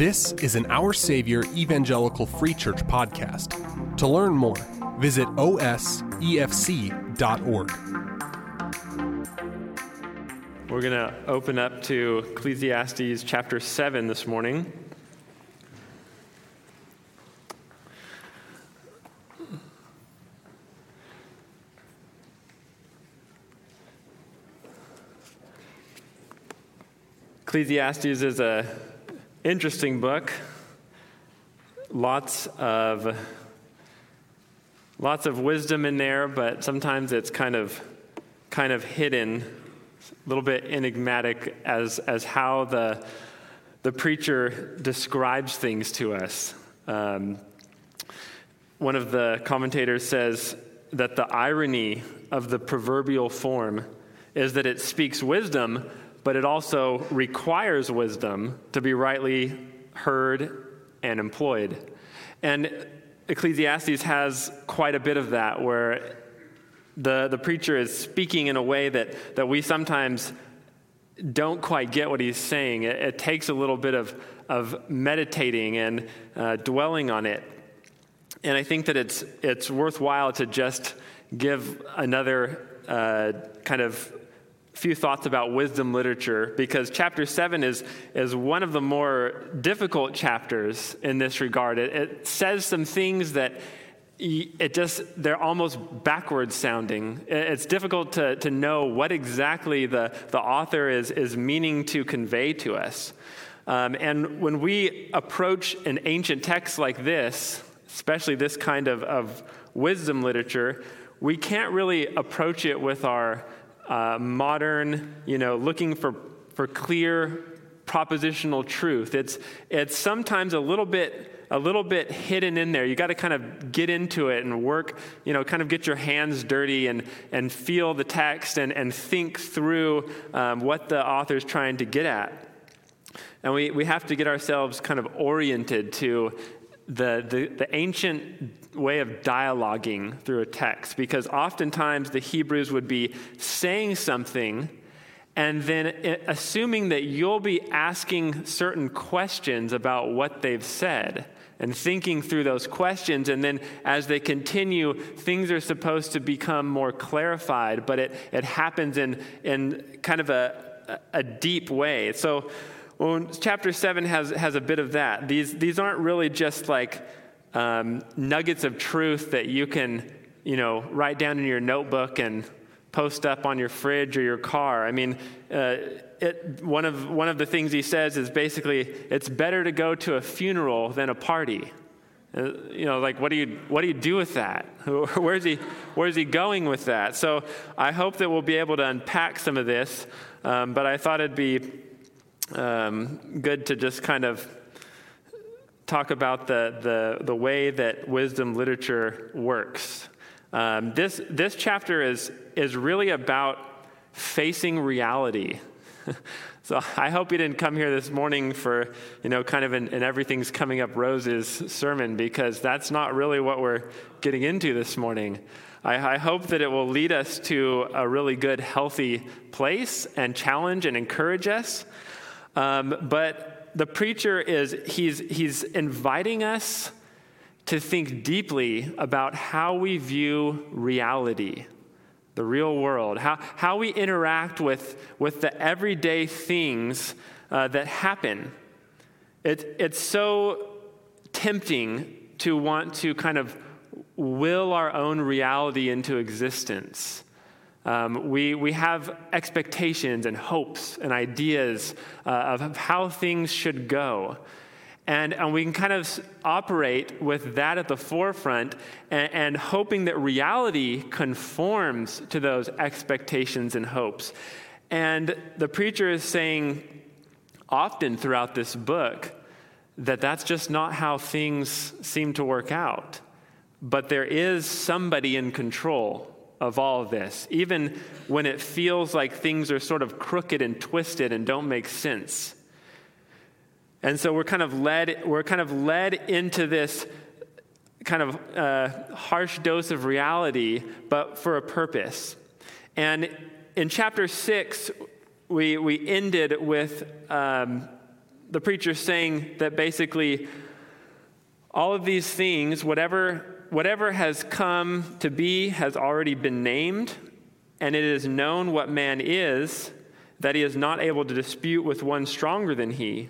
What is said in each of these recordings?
This is an Our Savior Evangelical Free Church podcast. To learn more, visit osefc.org. We're going to open up to Ecclesiastes chapter 7 this morning. Ecclesiastes is a interesting book. Lots of lots of wisdom in there, but sometimes it's kind of kind of hidden, a little bit enigmatic as as how the the preacher describes things to us. Um, one of the commentators says that the irony of the proverbial form is that it speaks wisdom, but it also requires wisdom to be rightly heard and employed. And Ecclesiastes has quite a bit of that, where the, the preacher is speaking in a way that, that we sometimes don't quite get what he's saying. It, it takes a little bit of, of meditating and uh, dwelling on it. And I think that it's, it's worthwhile to just give another uh, kind of few thoughts about wisdom literature because chapter 7 is, is one of the more difficult chapters in this regard. It, it says some things that it just they're almost backwards sounding it's difficult to, to know what exactly the, the author is, is meaning to convey to us um, and when we approach an ancient text like this especially this kind of, of wisdom literature we can't really approach it with our uh, modern, you know, looking for, for clear propositional truth. It's, it's sometimes a little bit a little bit hidden in there. You got to kind of get into it and work, you know, kind of get your hands dirty and, and feel the text and, and think through um, what the author's trying to get at. And we, we have to get ourselves kind of oriented to the, the, the ancient way of dialoguing through a text because oftentimes the Hebrews would be saying something and then assuming that you'll be asking certain questions about what they've said and thinking through those questions. And then as they continue, things are supposed to become more clarified, but it, it happens in, in kind of a, a deep way. So, well, chapter 7 has, has a bit of that. These, these aren't really just like um, nuggets of truth that you can, you know, write down in your notebook and post up on your fridge or your car. I mean, uh, it, one, of, one of the things he says is basically it's better to go to a funeral than a party. Uh, you know, like what do you what do you do with that? Where's he Where's he going with that? So I hope that we'll be able to unpack some of this. Um, but I thought it'd be um, good to just kind of talk about the, the, the way that wisdom literature works. Um, this, this chapter is, is really about facing reality. so I hope you didn't come here this morning for, you know, kind of an, an everything's coming up roses sermon because that's not really what we're getting into this morning. I, I hope that it will lead us to a really good, healthy place and challenge and encourage us. Um, but the preacher is he's, he's inviting us to think deeply about how we view reality, the real world, how, how we interact with, with the everyday things uh, that happen. It, it's so tempting to want to kind of will our own reality into existence. Um, we, we have expectations and hopes and ideas uh, of how things should go. And, and we can kind of operate with that at the forefront and, and hoping that reality conforms to those expectations and hopes. And the preacher is saying often throughout this book that that's just not how things seem to work out. But there is somebody in control of all this, even when it feels like things are sort of crooked and twisted and don't make sense. And so we're kind of led, we're kind of led into this kind of uh, harsh dose of reality, but for a purpose. And in chapter six, we, we ended with um, the preacher saying that basically all of these things, whatever, whatever has come to be, has already been named, and it is known what man is, that he is not able to dispute with one stronger than he.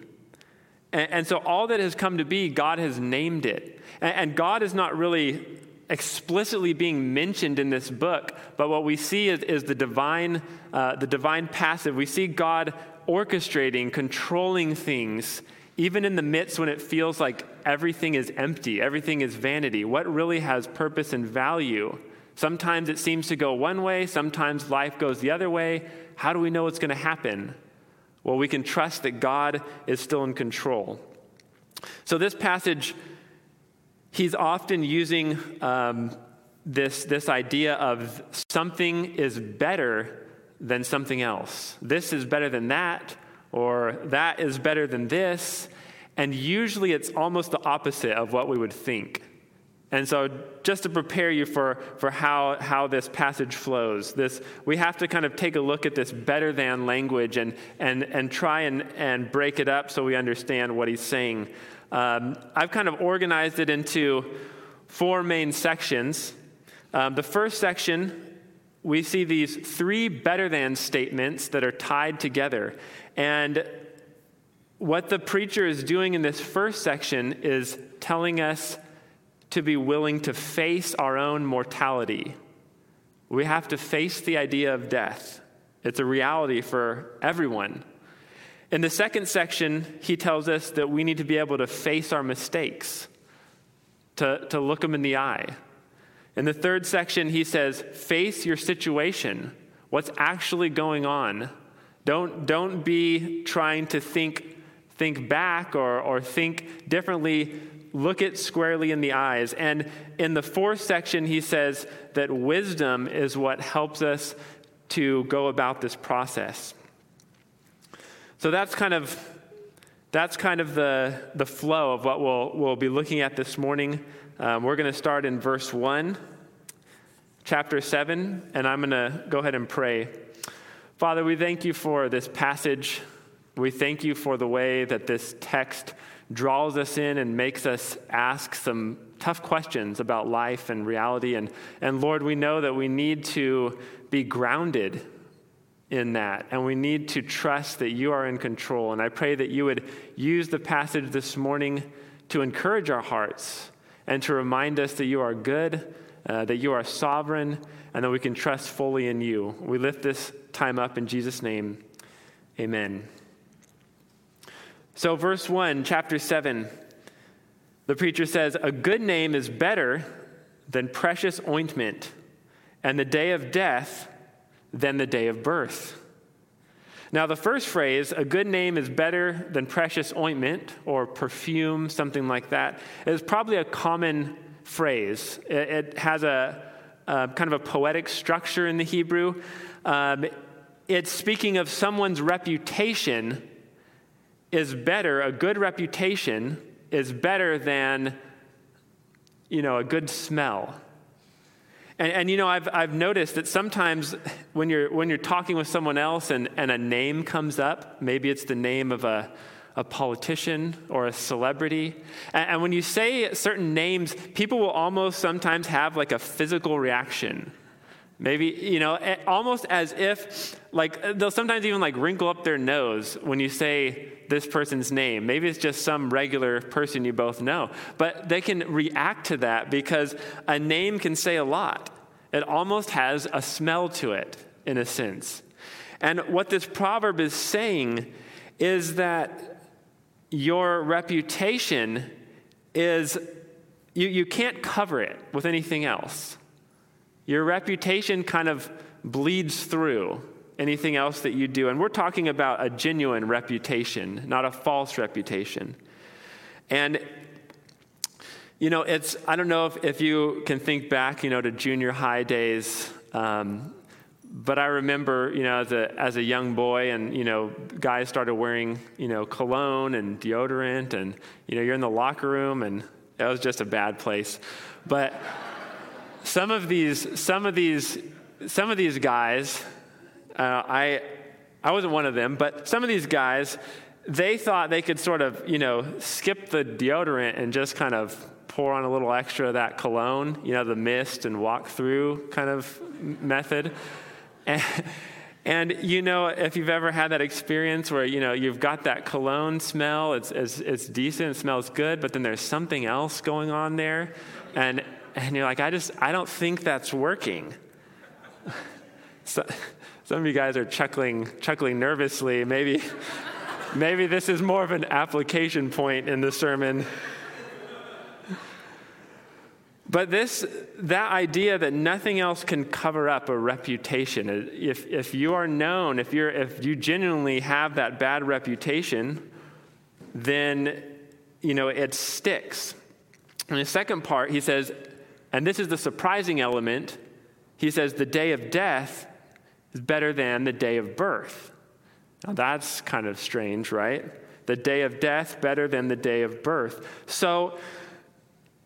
And, and so all that has come to be, God has named it. And, and God is not really explicitly being mentioned in this book, but what we see is, is the divine, uh, the divine passive. We see God orchestrating, controlling things, even in the midst when it feels like everything is empty, everything is vanity. What really has purpose and value? Sometimes it seems to go one way, sometimes life goes the other way. How do we know what's going to happen? Well, we can trust that God is still in control. So, this passage he's often using um, this, this idea of something is better than something else. This is better than that, or that is better than this. And usually it's almost the opposite of what we would think. And so, just to prepare you for, for how, how this passage flows, this, we have to kind of take a look at this better than language and, and, and try and, and break it up so we understand what he's saying. Um, I've kind of organized it into four main sections. Um, the first section, we see these three better than statements that are tied together. And what the preacher is doing in this first section is telling us to be willing to face our own mortality. We have to face the idea of death. It's a reality for everyone. In the second section, he tells us that we need to be able to face our mistakes, to, to look them in the eye. In the third section, he says, face your situation, what's actually going on. Don't, don't be trying to think, think back or, or think differently. Look it squarely in the eyes. And in the fourth section, he says that wisdom is what helps us to go about this process. So that's kind of that's kind of the, the flow of what we'll, we'll be looking at this morning. Um, we're going to start in verse 1, chapter 7, and I'm going to go ahead and pray. Father, we thank you for this passage. We thank you for the way that this text draws us in and makes us ask some tough questions about life and reality. And, and Lord, we know that we need to be grounded in that. And we need to trust that you are in control. And I pray that you would use the passage this morning to encourage our hearts and to remind us that you are good, uh, that you are sovereign, and that we can trust fully in you. We lift this time up in Jesus' name. Amen. So, verse 1, chapter 7, the preacher says, A good name is better than precious ointment, and the day of death than the day of birth. Now, the first phrase, a good name is better than precious ointment or perfume, something like that, is probably a common phrase. It, has a, a, kind of a poetic structure in the Hebrew. Um, it's speaking of someone's reputation is better, a good reputation is better than, you know, a good smell. And, and, you know, I've, I've noticed that sometimes when you're, when you're talking with someone else and, and a name comes up, maybe it's the name of a, a politician or a celebrity, and, and when you say certain names, people will almost sometimes have like a physical reaction. Maybe, you know, almost as if, like, they'll sometimes even like wrinkle up their nose when you say this person's name. Maybe it's just some regular person you both know. But they can react to that because a name can say a lot. It almost has a smell to it, in a sense. And what this proverb is saying is that your reputation is, you, you can't cover it with anything else. Your reputation kind of bleeds through anything else that you do. And we're talking about a genuine reputation, not a false reputation. And you know, it's, I don't know if, if you can think back, you know, to junior high days. Um, but I remember, you know, as a, as a young boy, and, you know, guys started wearing, you know, cologne and deodorant, and, you know, you're in the locker room, and it was just a bad place. But some of these, some of these, some of these guys, uh, I, I wasn't one of them, but some of these guys, they thought they could sort of, you know, skip the deodorant and just kind of pour on a little extra of that cologne, you know, the mist and walk through kind of method. And, you know, if you've ever had that experience where, you know, you've got that cologne smell, it's, it's, it's decent, it smells good, but then there's something else going on there. And, and you're like, I just, I don't think that's working. So, some of you guys are chuckling, chuckling nervously. Maybe, maybe this is more of an application point in the sermon. But this, that idea that nothing else can cover up a reputation, if, if you are known, if, you're, if you genuinely have that bad reputation, then, you know, it sticks. In the second part, he says, and this is the surprising element, he says, the day of death is better than the day of birth. Now that's kind of strange, right? The day of death better than the day of birth. So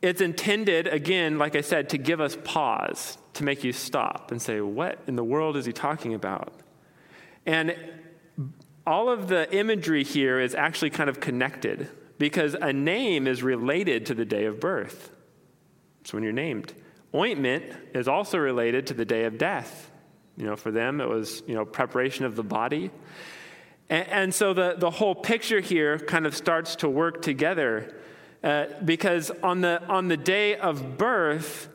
it's intended, again, like I said, to give us pause, to make you stop and say, what in the world is he talking about? And all of the imagery here is actually kind of connected because a name is related to the day of birth. It's when you're named. Ointment is also related to the day of death. You know, for them, it was, you know, preparation of the body. And, and so the, the whole picture here kind of starts to work together uh, because on the, on the day of birth,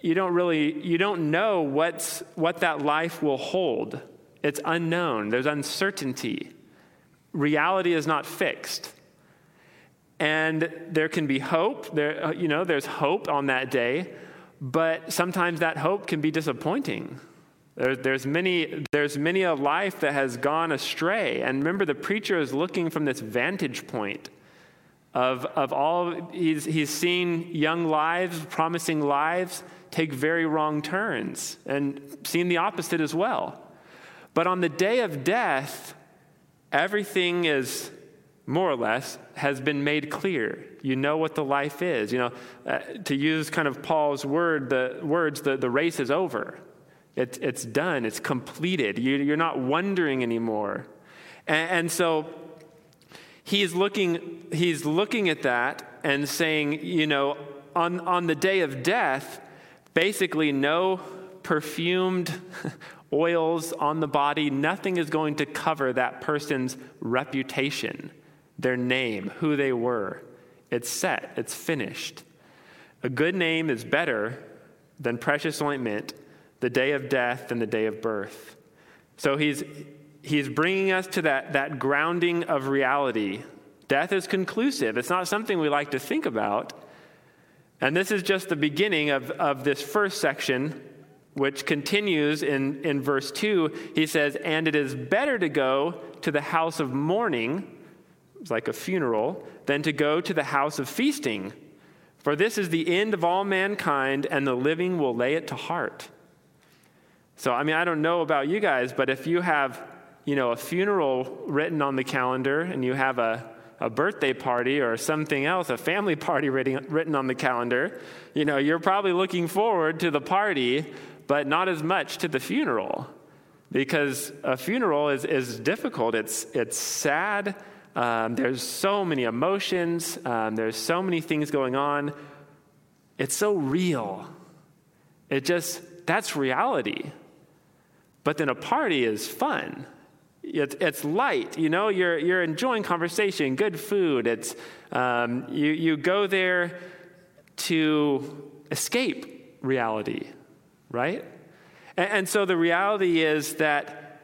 you don't really, you don't know what's, what that life will hold. It's unknown. There's uncertainty. Reality is not fixed. And there can be hope. There, uh, you know, there's hope on that day, but sometimes that hope can be disappointing. There, there's, many, there's many a life that has gone astray. And remember, the preacher is looking from this vantage point of, of all, he's, he's seen young lives, promising lives, take very wrong turns, and seen the opposite as well. But on the day of death, everything is more or less has been made clear. You know what the life is. You know, uh, to use kind of Paul's word, the words, the, the race is over. It, it's done, it's completed. You, are not wondering anymore. And, and so he's looking, he's looking at that and saying, you know, on, on the day of death, basically no perfumed oils on the body, nothing is going to cover that person's reputation, their name, who they were. It's set, it's finished. A good name is better than precious ointment the day of death and the day of birth. So he's, he's bringing us to that, that grounding of reality. Death is conclusive, it's not something we like to think about. And this is just the beginning of, of this first section, which continues in, in verse 2. He says, And it is better to go to the house of mourning, it's like a funeral, than to go to the house of feasting. For this is the end of all mankind, and the living will lay it to heart. So, I mean, I don't know about you guys, but if you have, you know, a funeral written on the calendar and you have a, a birthday party or something else, a family party written, written on the calendar, you know, you're probably looking forward to the party, but not as much to the funeral. Because a funeral is, is difficult. It's, it's sad. Um, there's so many emotions. Um, there's so many things going on. It's so real. It just, that's reality. But then a party is fun. It's, it's light, you know, you're, you're enjoying conversation, good food. It's, um, you, you go there to escape reality, right? And, and so the reality is that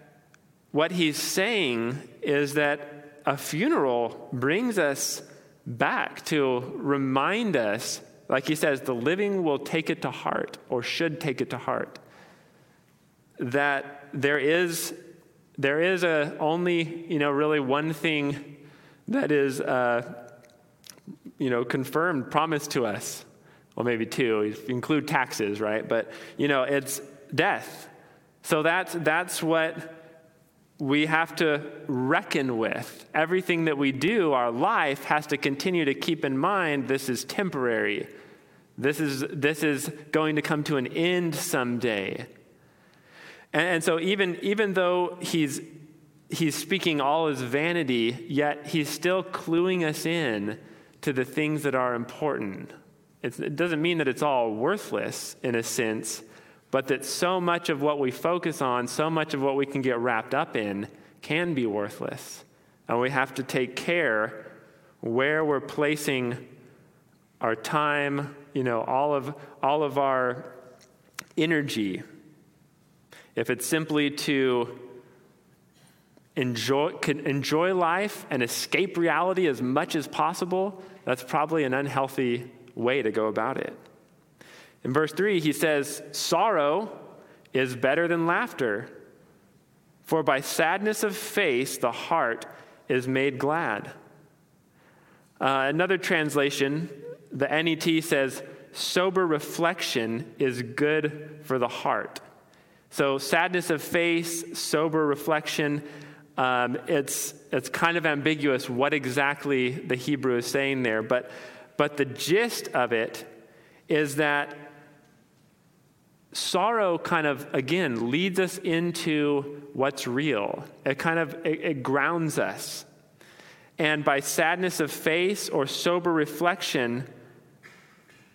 what he's saying is that a funeral brings us back to remind us, like he says, the living will take it to heart or should take it to heart that there is there is a only you know really one thing that is uh, you know confirmed promised to us. Well maybe two include taxes right? But you know it's death. So that's that's what we have to reckon with. Everything that we do our life has to continue to keep in mind this is temporary. This is this is going to come to an end someday and, and so even, even though he's, he's speaking all his vanity, yet he's still cluing us in to the things that are important. It's, it doesn't mean that it's all worthless in a sense, but that so much of what we focus on, so much of what we can get wrapped up in, can be worthless. And we have to take care where we're placing our time, you know, all of, all of our energy. If it's simply to enjoy, enjoy life and escape reality as much as possible, that's probably an unhealthy way to go about it. In verse 3, he says, Sorrow is better than laughter, for by sadness of face the heart is made glad. Uh, another translation, the NET says, Sober reflection is good for the heart. So, sadness of face, sober reflection, um, it's, it's kind of ambiguous what exactly the Hebrew is saying there, but, but the gist of it is that sorrow kind of, again, leads us into what's real. It kind of it, it grounds us. And by sadness of face or sober reflection,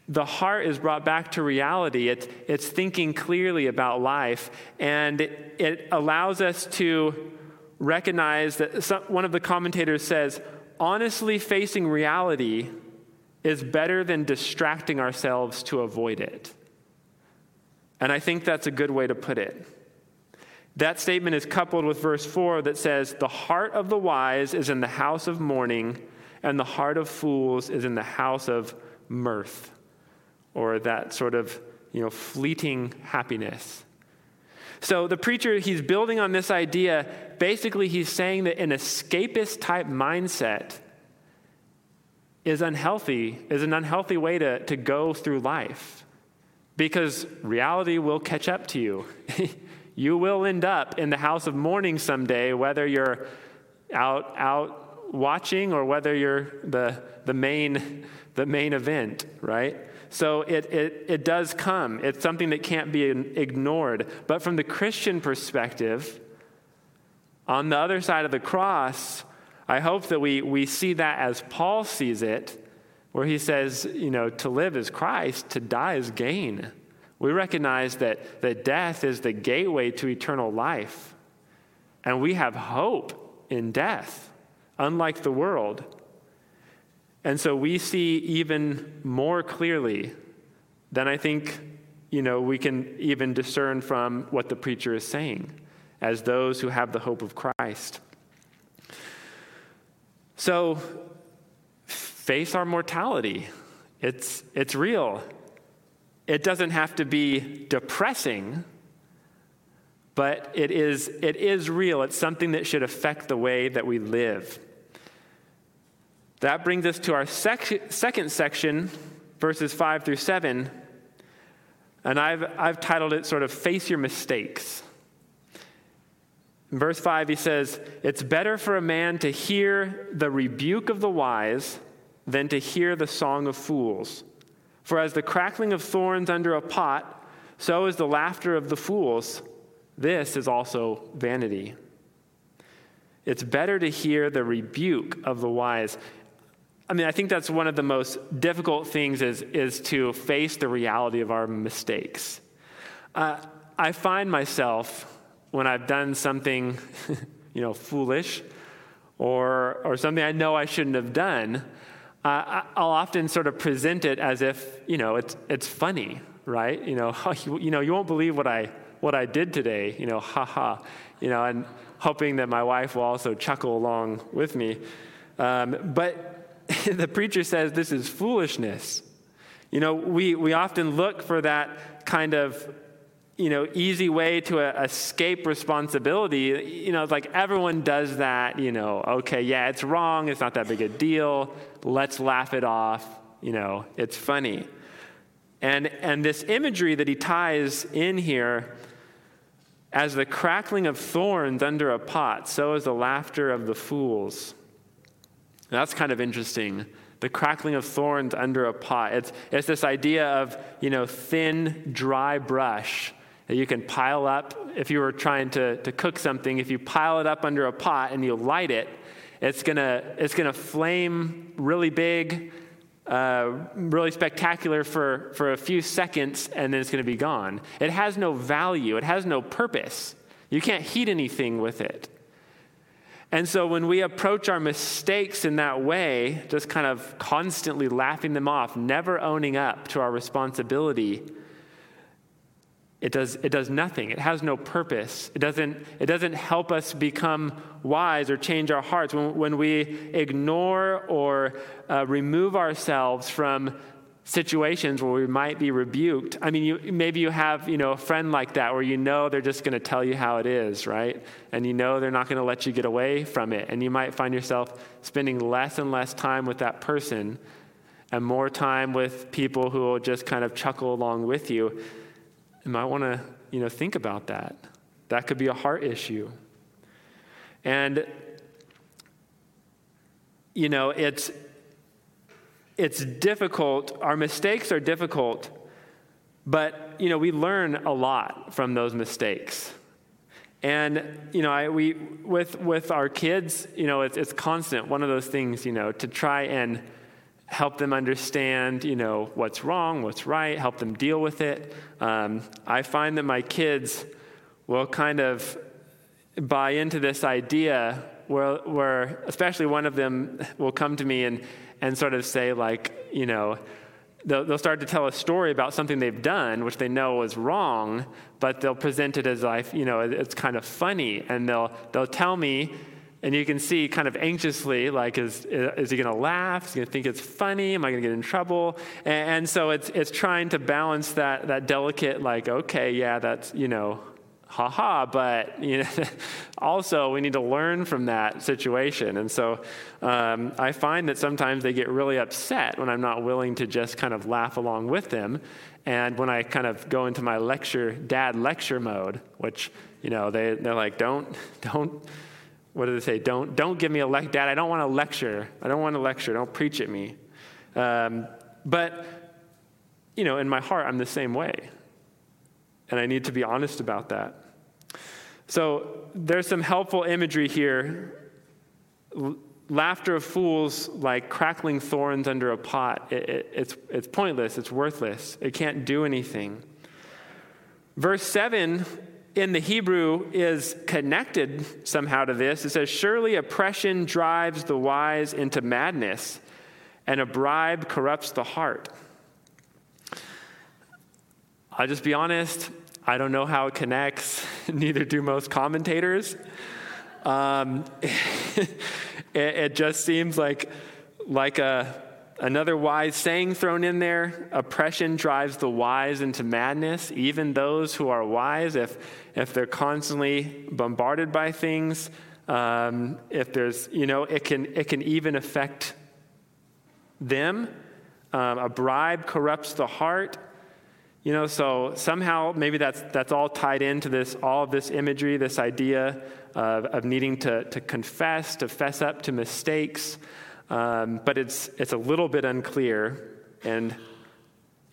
the heart is brought back to reality. It, it's thinking clearly about life, and it, it allows us to recognize that some, one of the commentators says, honestly facing reality is better than distracting ourselves to avoid it. And I think that's a good way to put it. That statement is coupled with verse 4 that says, The heart of the wise is in the house of mourning, and the heart of fools is in the house of mirth, or that sort of you know, fleeting happiness. So the preacher, he's building on this idea. Basically, he's saying that an escapist type mindset is unhealthy, is an unhealthy way to, to go through life because reality will catch up to you. you will end up in the house of mourning someday, whether you're out, out watching or whether you're the, the, main, the main event, right? So it, it, it does come. It's something that can't be ignored. But from the Christian perspective, on the other side of the cross, I hope that we, we see that as Paul sees it, where he says, you know, to live is Christ, to die is gain. We recognize that, that death is the gateway to eternal life. And we have hope in death, unlike the world. And so we see even more clearly than I think, you know, we can even discern from what the preacher is saying as those who have the hope of Christ. So face our mortality. It's, it's real. It doesn't have to be depressing, but it is, it is real. It's something that should affect the way that we live. That brings us to our sec- second section, verses 5 through 7. And I've, I've titled it sort of Face Your Mistakes. In verse 5, he says, It's better for a man to hear the rebuke of the wise than to hear the song of fools. For as the crackling of thorns under a pot, so is the laughter of the fools. This is also vanity. It's better to hear the rebuke of the wise. I mean, I think that's one of the most difficult things is, is to face the reality of our mistakes. Uh, I find myself, when I've done something, you know, foolish or, or something I know I shouldn't have done, uh, I'll often sort of present it as if, you know, it's, it's funny, right? You know, you know, you won't believe what I, what I did today, you know, ha ha, you know, and hoping that my wife will also chuckle along with me. Um, but the preacher says this is foolishness. You know, we, we often look for that kind of, you know, easy way to uh, escape responsibility. You know, like everyone does that, you know, okay, yeah, it's wrong, it's not that big a deal, let's laugh it off, you know, it's funny. And, and this imagery that he ties in here, as the crackling of thorns under a pot, so is the laughter of the fools. That's kind of interesting. The crackling of thorns under a pot. It's, it's this idea of, you know, thin, dry brush that you can pile up. If you were trying to, to cook something, if you pile it up under a pot and you light it, it's gonna, it's gonna flame really big, uh, really spectacular for, for a few seconds, and then it's gonna be gone. It has no value, it has no purpose. You can't heat anything with it. And so when we approach our mistakes in that way, just kind of constantly laughing them off, never owning up to our responsibility, it does, it does nothing. It has no purpose. It doesn't, it doesn't help us become wise or change our hearts. When, when we ignore or uh, remove ourselves from situations where we might be rebuked. I mean, you, maybe you have, you know, a friend like that where you know they're just going to tell you how it is, right? And you know they're not going to let you get away from it. And you might find yourself spending less and less time with that person and more time with people who will just kind of chuckle along with you you might want to, you know, think about that. That could be a heart issue. And, you know, it's, it's difficult. Our mistakes are difficult, but, you know, we learn a lot from those mistakes. And, you know, I, we, with, with our kids, you know, it's, it's constant. One of those things, you know, to try and help them understand, you know, what's wrong, what's right, help them deal with it. Um, I find that my kids will kind of buy into this idea where, where, especially one of them will come to me and, and sort of say, like, you know, they'll, they'll start to tell a story about something they've done, which they know is wrong, but they'll present it as like, you know, it's kind of funny. And they'll, they'll tell me, and you can see kind of anxiously, like, is, is he going to laugh? Is he going to think it's funny? Am I going to get in trouble? And, and, so it's, it's trying to balance that, that delicate, like, okay, yeah, that's, you know, haha, but you know, also we need to learn from that situation. And so um, I find that sometimes they get really upset when I'm not willing to just kind of laugh along with them. And when I kind of go into my lecture, dad lecture mode, which, you know, they, they're like, don't, don't, what do they say? Don't, don't give me a lecture. Dad, I don't want to lecture. I don't want to lecture. Don't preach at me. Um, but, you know, in my heart, I'm the same way. And I need to be honest about that. So there's some helpful imagery here. laughter of fools like crackling thorns under a pot. It, it, it's, it's pointless, it's worthless, it can't do anything. Verse 7 in the Hebrew is connected somehow to this. It says, Surely oppression drives the wise into madness, and a bribe corrupts the heart. I'll just be honest, I don't know how it connects, neither do most commentators. Um, it, it just seems like, like a Another wise saying thrown in there oppression drives the wise into madness. Even those who are wise, if, if they're constantly bombarded by things, um, if there's, you know, it can, it can even affect them. Um, a bribe corrupts the heart. You know, so somehow maybe that's, that's all tied into this, all of this imagery, this idea of, of needing to, to confess, to fess up to mistakes. Um, but it's, it's a little bit unclear. And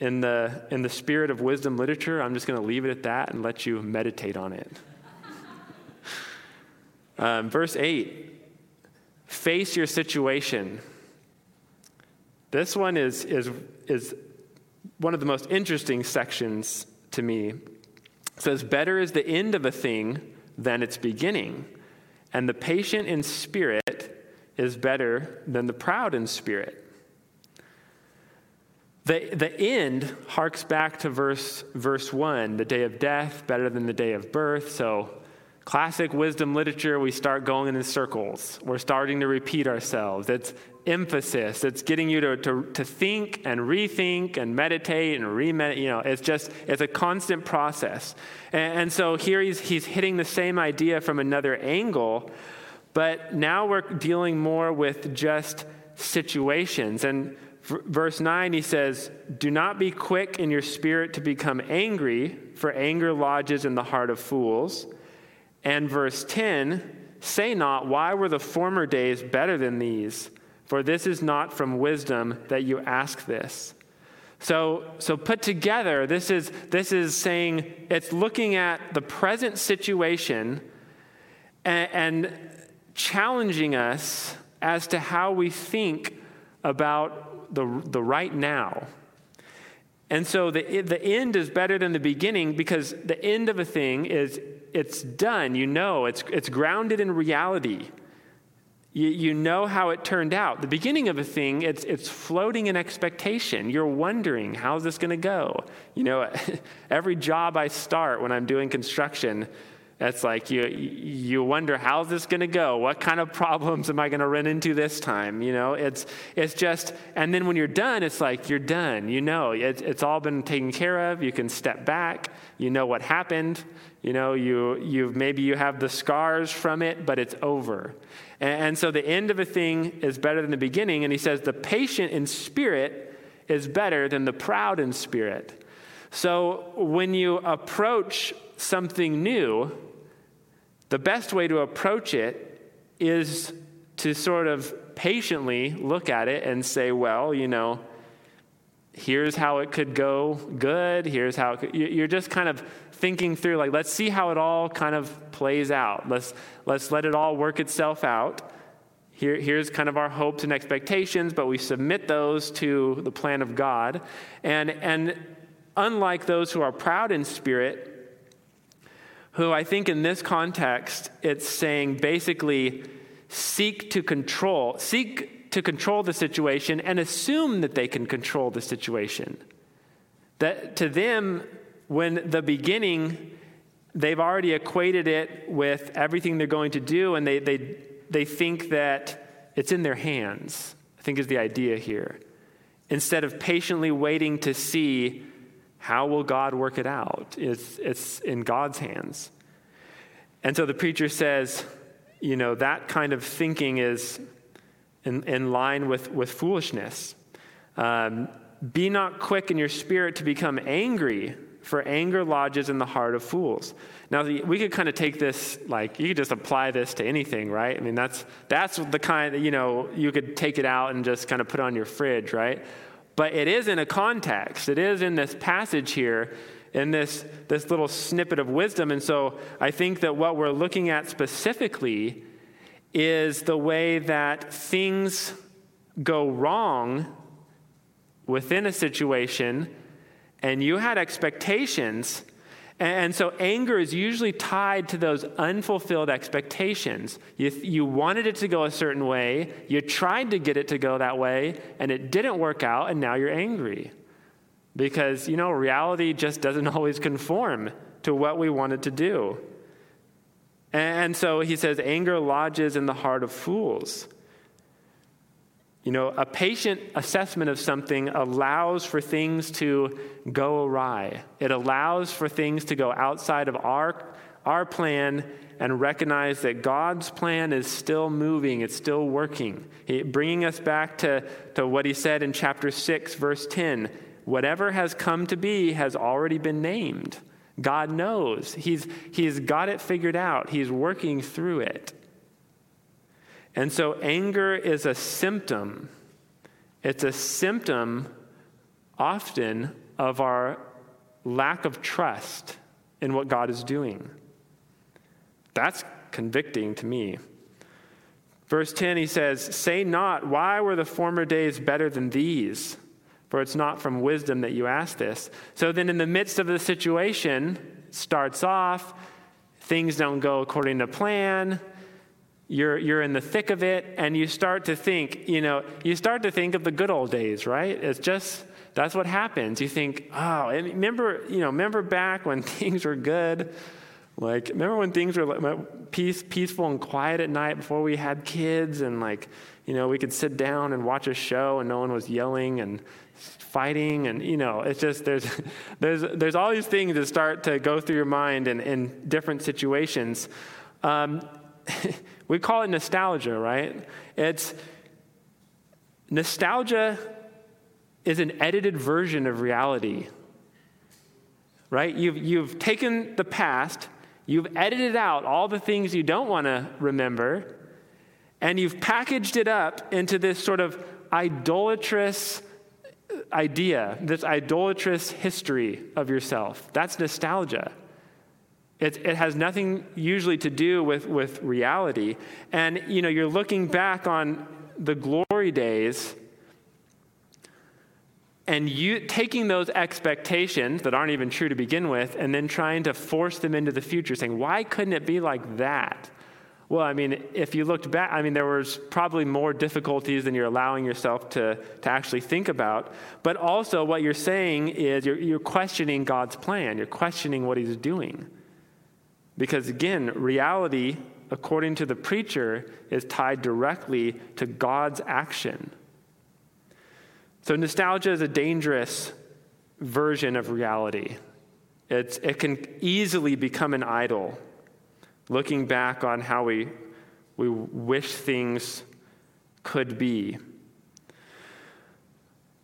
in the, in the spirit of wisdom literature, I'm just going to leave it at that and let you meditate on it. um, verse 8 face your situation. This one is, is, is one of the most interesting sections to me. Says, Better is the end of a thing than its beginning, and the patient in spirit is better than the proud in spirit. The, the end harks back to verse, verse 1 the day of death, better than the day of birth. So, classic wisdom literature, we start going in circles. We're starting to repeat ourselves. It's emphasis, it's getting you to, to, to think and rethink and meditate and remeditate. You know, it's just, it's a constant process. And, and so here he's, he's hitting the same idea from another angle but now we're dealing more with just situations. And verse 9, he says, Do not be quick in your spirit to become angry, for anger lodges in the heart of fools. And verse 10, Say not, Why were the former days better than these? For this is not from wisdom that you ask this. So, so put together, this is, this is saying it's looking at the present situation and, and challenging us as to how we think about the, the right now. And so the, the end is better than the beginning because the end of a thing is it's done. You know, it's, it's grounded in reality. You, you know how it turned out. The beginning of a thing, it's, it's floating in expectation. You're wondering, how's this going to go? You know, every job I start when I'm doing construction, it's like you, you wonder, how's this going to go? What kind of problems am I going to run into this time? You know, it's, it's just, and then when you're done, it's like you're done. You know, it, it's all been taken care of. You can step back. You know what happened. You know, you, you've, maybe you have the scars from it, but it's over. And, and so the end of a thing is better than the beginning. And he says the patient in spirit is better than the proud in spirit. So when you approach something new, the best way to approach it is to sort of patiently look at it and say, well, you know, here's how it could go good. Here's how could, you're just kind of thinking through, like, let's see how it all kind of plays out. Let's, let's let it all work itself out. Here, here's kind of our hopes and expectations, but we submit those to the plan of God. And, and unlike those who are proud in spirit, who I think in this context, it's saying basically seek to control, seek to control the situation and assume that they can control the situation. That to them, when the beginning, they've already equated it with everything they're going to do, and they, they, they think that it's in their hands, I think is the idea here. Instead of patiently waiting to see how will God work it out, it's, it's in God's hands. And so the preacher says, you know, that kind of thinking is in, in line with, with foolishness. Um, be not quick in your spirit to become angry, for anger lodges in the heart of fools. Now, we could kind of take this, like, you could just apply this to anything, right? I mean, that's, that's the kind, that, you know, you could take it out and just kind of put on your fridge, right? But it is in a context. It is in this passage here, in this, this little snippet of wisdom. And so I think that what we're looking at specifically is the way that things go wrong within a situation and you had expectations. And so anger is usually tied to those unfulfilled expectations. You, you wanted it to go a certain way, you tried to get it to go that way, and it didn't work out, and now you're angry. Because, you know, reality just doesn't always conform to what we wanted to do. And so he says, anger lodges in the heart of fools. You know, a patient assessment of something allows for things to go awry. It allows for things to go outside of our, our plan and recognize that God's plan is still moving, it's still working. He, bringing us back to, to what he said in chapter 6, verse 10 whatever has come to be has already been named. God knows. He's, he's got it figured out, He's working through it. And so anger is a symptom. It's a symptom often of our lack of trust in what God is doing. That's convicting to me. Verse 10, he says, Say not, why were the former days better than these? for it's not from wisdom that you ask this. So then, in the midst of the situation, starts off, things don't go according to plan. You're, you're in the thick of it, and you start to think, you know, you start to think of the good old days, right? It's just, that's what happens. You think, oh, and remember, you know, remember back when things were good? Like, remember when things were peace, peaceful and quiet at night before we had kids, and like, you know, we could sit down and watch a show and no one was yelling and fighting and you know it's just there's there's there's all these things that start to go through your mind in, in different situations um, we call it nostalgia right it's nostalgia is an edited version of reality right you've you've taken the past you've edited out all the things you don't want to remember and you've packaged it up into this sort of idolatrous idea, this idolatrous history of yourself. That's nostalgia. It, it, has nothing usually to do with, with reality. And, you know, you're looking back on the glory days and you taking those expectations that aren't even true to begin with and then trying to force them into the future saying why couldn't it be like that? Well i mean if you looked back i mean there was probably more difficulties than you're allowing yourself to, to actually think about. But also what you're saying is you're, you're questioning god's plan. You're questioning what he's doing because again reality according to the preacher is tied directly to god's action so, nostalgia is a dangerous version of reality. It's, it can easily become an idol, looking back on how we, we wish things could be.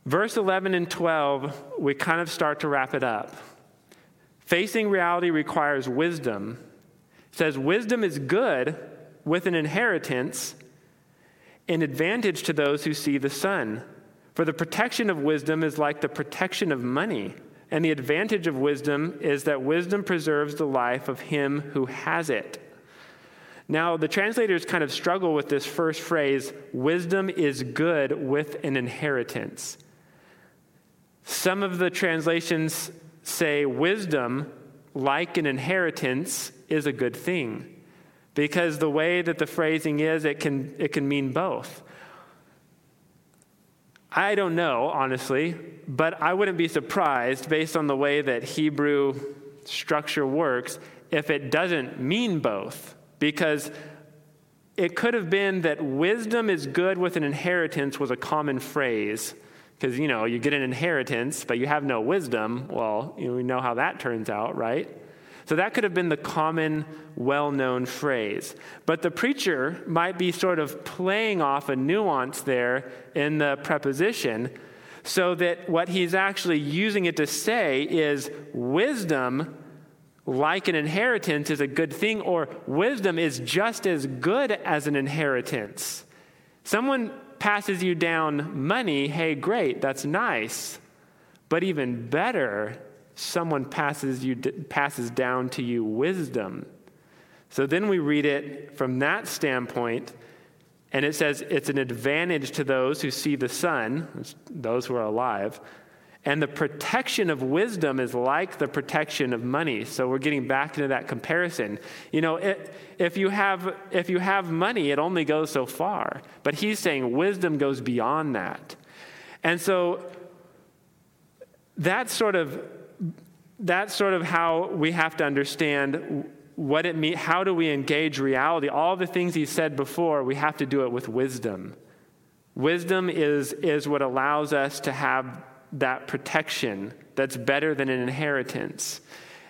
Verse 11 and 12, we kind of start to wrap it up. Facing reality requires wisdom. It says, Wisdom is good with an inheritance, an advantage to those who see the sun. For the protection of wisdom is like the protection of money. And the advantage of wisdom is that wisdom preserves the life of him who has it. Now, the translators kind of struggle with this first phrase wisdom is good with an inheritance. Some of the translations say wisdom, like an inheritance, is a good thing. Because the way that the phrasing is, it can, it can mean both. I don't know, honestly, but I wouldn't be surprised based on the way that Hebrew structure works if it doesn't mean both. Because it could have been that wisdom is good with an inheritance was a common phrase. Because, you know, you get an inheritance, but you have no wisdom. Well, you know, we know how that turns out, right? So that could have been the common, well known phrase. But the preacher might be sort of playing off a nuance there in the preposition so that what he's actually using it to say is wisdom, like an inheritance, is a good thing, or wisdom is just as good as an inheritance. Someone passes you down money, hey, great, that's nice. But even better someone passes, you, passes down to you wisdom. So then we read it from that standpoint, and it says it's an advantage to those who see the sun, those who are alive. And the protection of wisdom is like the protection of money. So we're getting back into that comparison. You know, it, if, you have, if you have money, it only goes so far. But he's saying wisdom goes beyond that. And so that sort of that's sort of how we have to understand what it means. How do we engage reality? All the things he said before, we have to do it with wisdom. Wisdom is, is what allows us to have that protection that's better than an inheritance.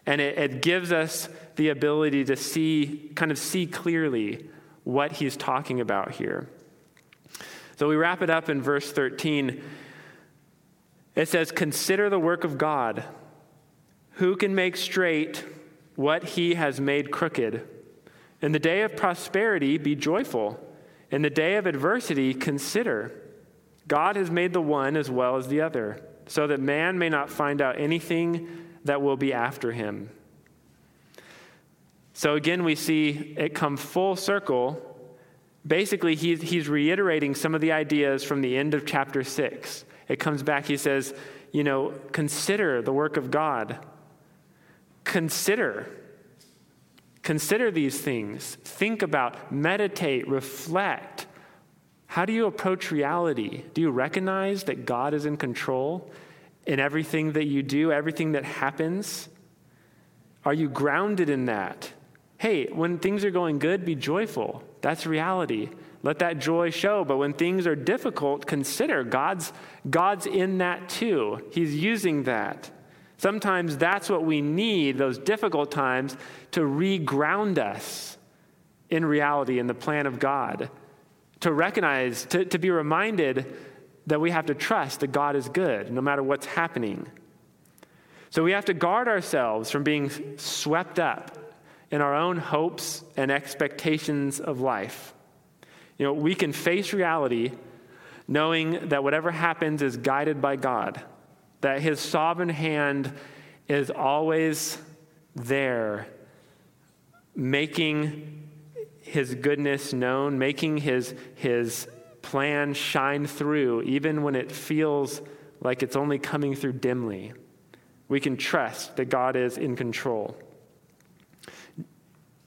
And it, it gives us the ability to see, kind of see clearly what he's talking about here. So we wrap it up in verse 13. It says, Consider the work of God who can make straight what he has made crooked? In the day of prosperity, be joyful. In the day of adversity, consider. God has made the one as well as the other, so that man may not find out anything that will be after him. So again, we see it come full circle. Basically, he's, he's reiterating some of the ideas from the end of chapter 6. It comes back, he says, you know, consider the work of God. Consider. Consider these things. Think about, meditate, reflect. How do you approach reality? Do you recognize that God is in control in everything that you do, everything that happens? Are you grounded in that? Hey, when things are going good, be joyful. That's reality. Let that joy show. But when things are difficult, consider God's, God's in that too. He's using that. Sometimes that's what we need, those difficult times, to reground us in reality, in the plan of God. To recognize, to, to be reminded that we have to trust that God is good no matter what's happening. So we have to guard ourselves from being swept up in our own hopes and expectations of life. You know, we can face reality knowing that whatever happens is guided by God, that His sovereign hand is always there, making His goodness known, making His, his plan shine through, even when it feels like it's only coming through dimly. We can trust that God is in control.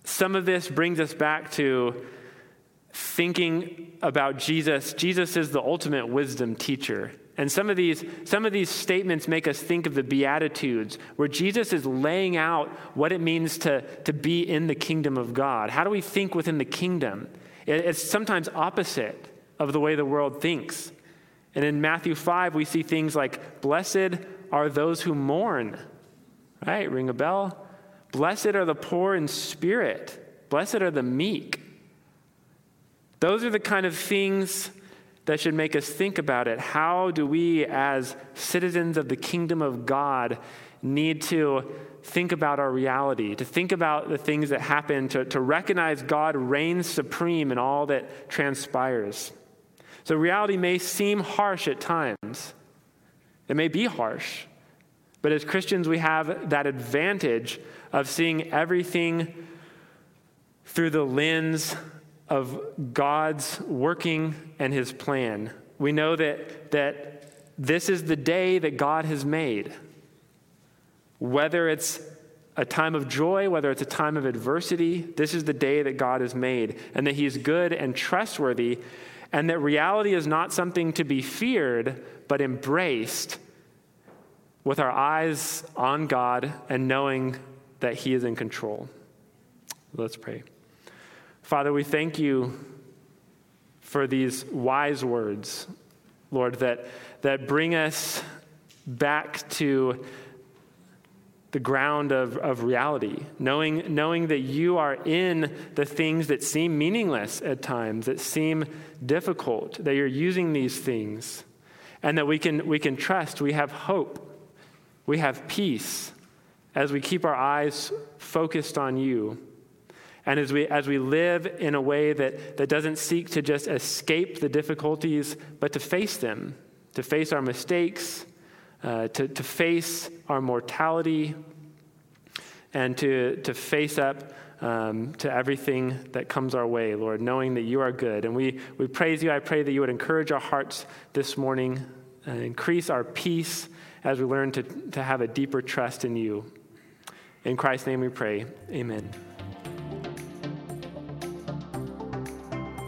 Some of this brings us back to thinking about Jesus. Jesus is the ultimate wisdom teacher. And some of these some of these statements make us think of the beatitudes where Jesus is laying out what it means to, to be in the kingdom of God. How do we think within the kingdom? It's sometimes opposite of the way the world thinks. And in Matthew 5, we see things like, Blessed are those who mourn. Right? Ring a bell. Blessed are the poor in spirit. Blessed are the meek. Those are the kind of things that should make us think about it. How do we, as citizens of the kingdom of God, need to think about our reality, to think about the things that happen, to, to recognize God reigns supreme in all that transpires? So reality may seem harsh at times. It may be harsh. But as Christians, we have that advantage of seeing everything through the lens of God's working and his plan. We know that, that this is the day that God has made. Whether it's a time of joy, whether it's a time of adversity, this is the day that God has made, and that He is good and trustworthy, and that reality is not something to be feared, but embraced with our eyes on God and knowing that He is in control. Let's pray. Father, we thank you for these wise words, Lord, that, that bring us back to the ground of, of reality, knowing, knowing that you are in the things that seem meaningless at times, that seem difficult, that you're using these things, and that we can, we can trust, we have hope, we have peace as we keep our eyes focused on you. And as we, as we live in a way that, that doesn't seek to just escape the difficulties, but to face them, to face our mistakes, uh, to, to face our mortality and to, to face up um, to everything that comes our way, Lord, knowing that you are good. And we, we praise you. I pray that you would encourage our hearts this morning, uh, increase our peace as we learn to, to have a deeper trust in you. In Christ's name we pray. Amen.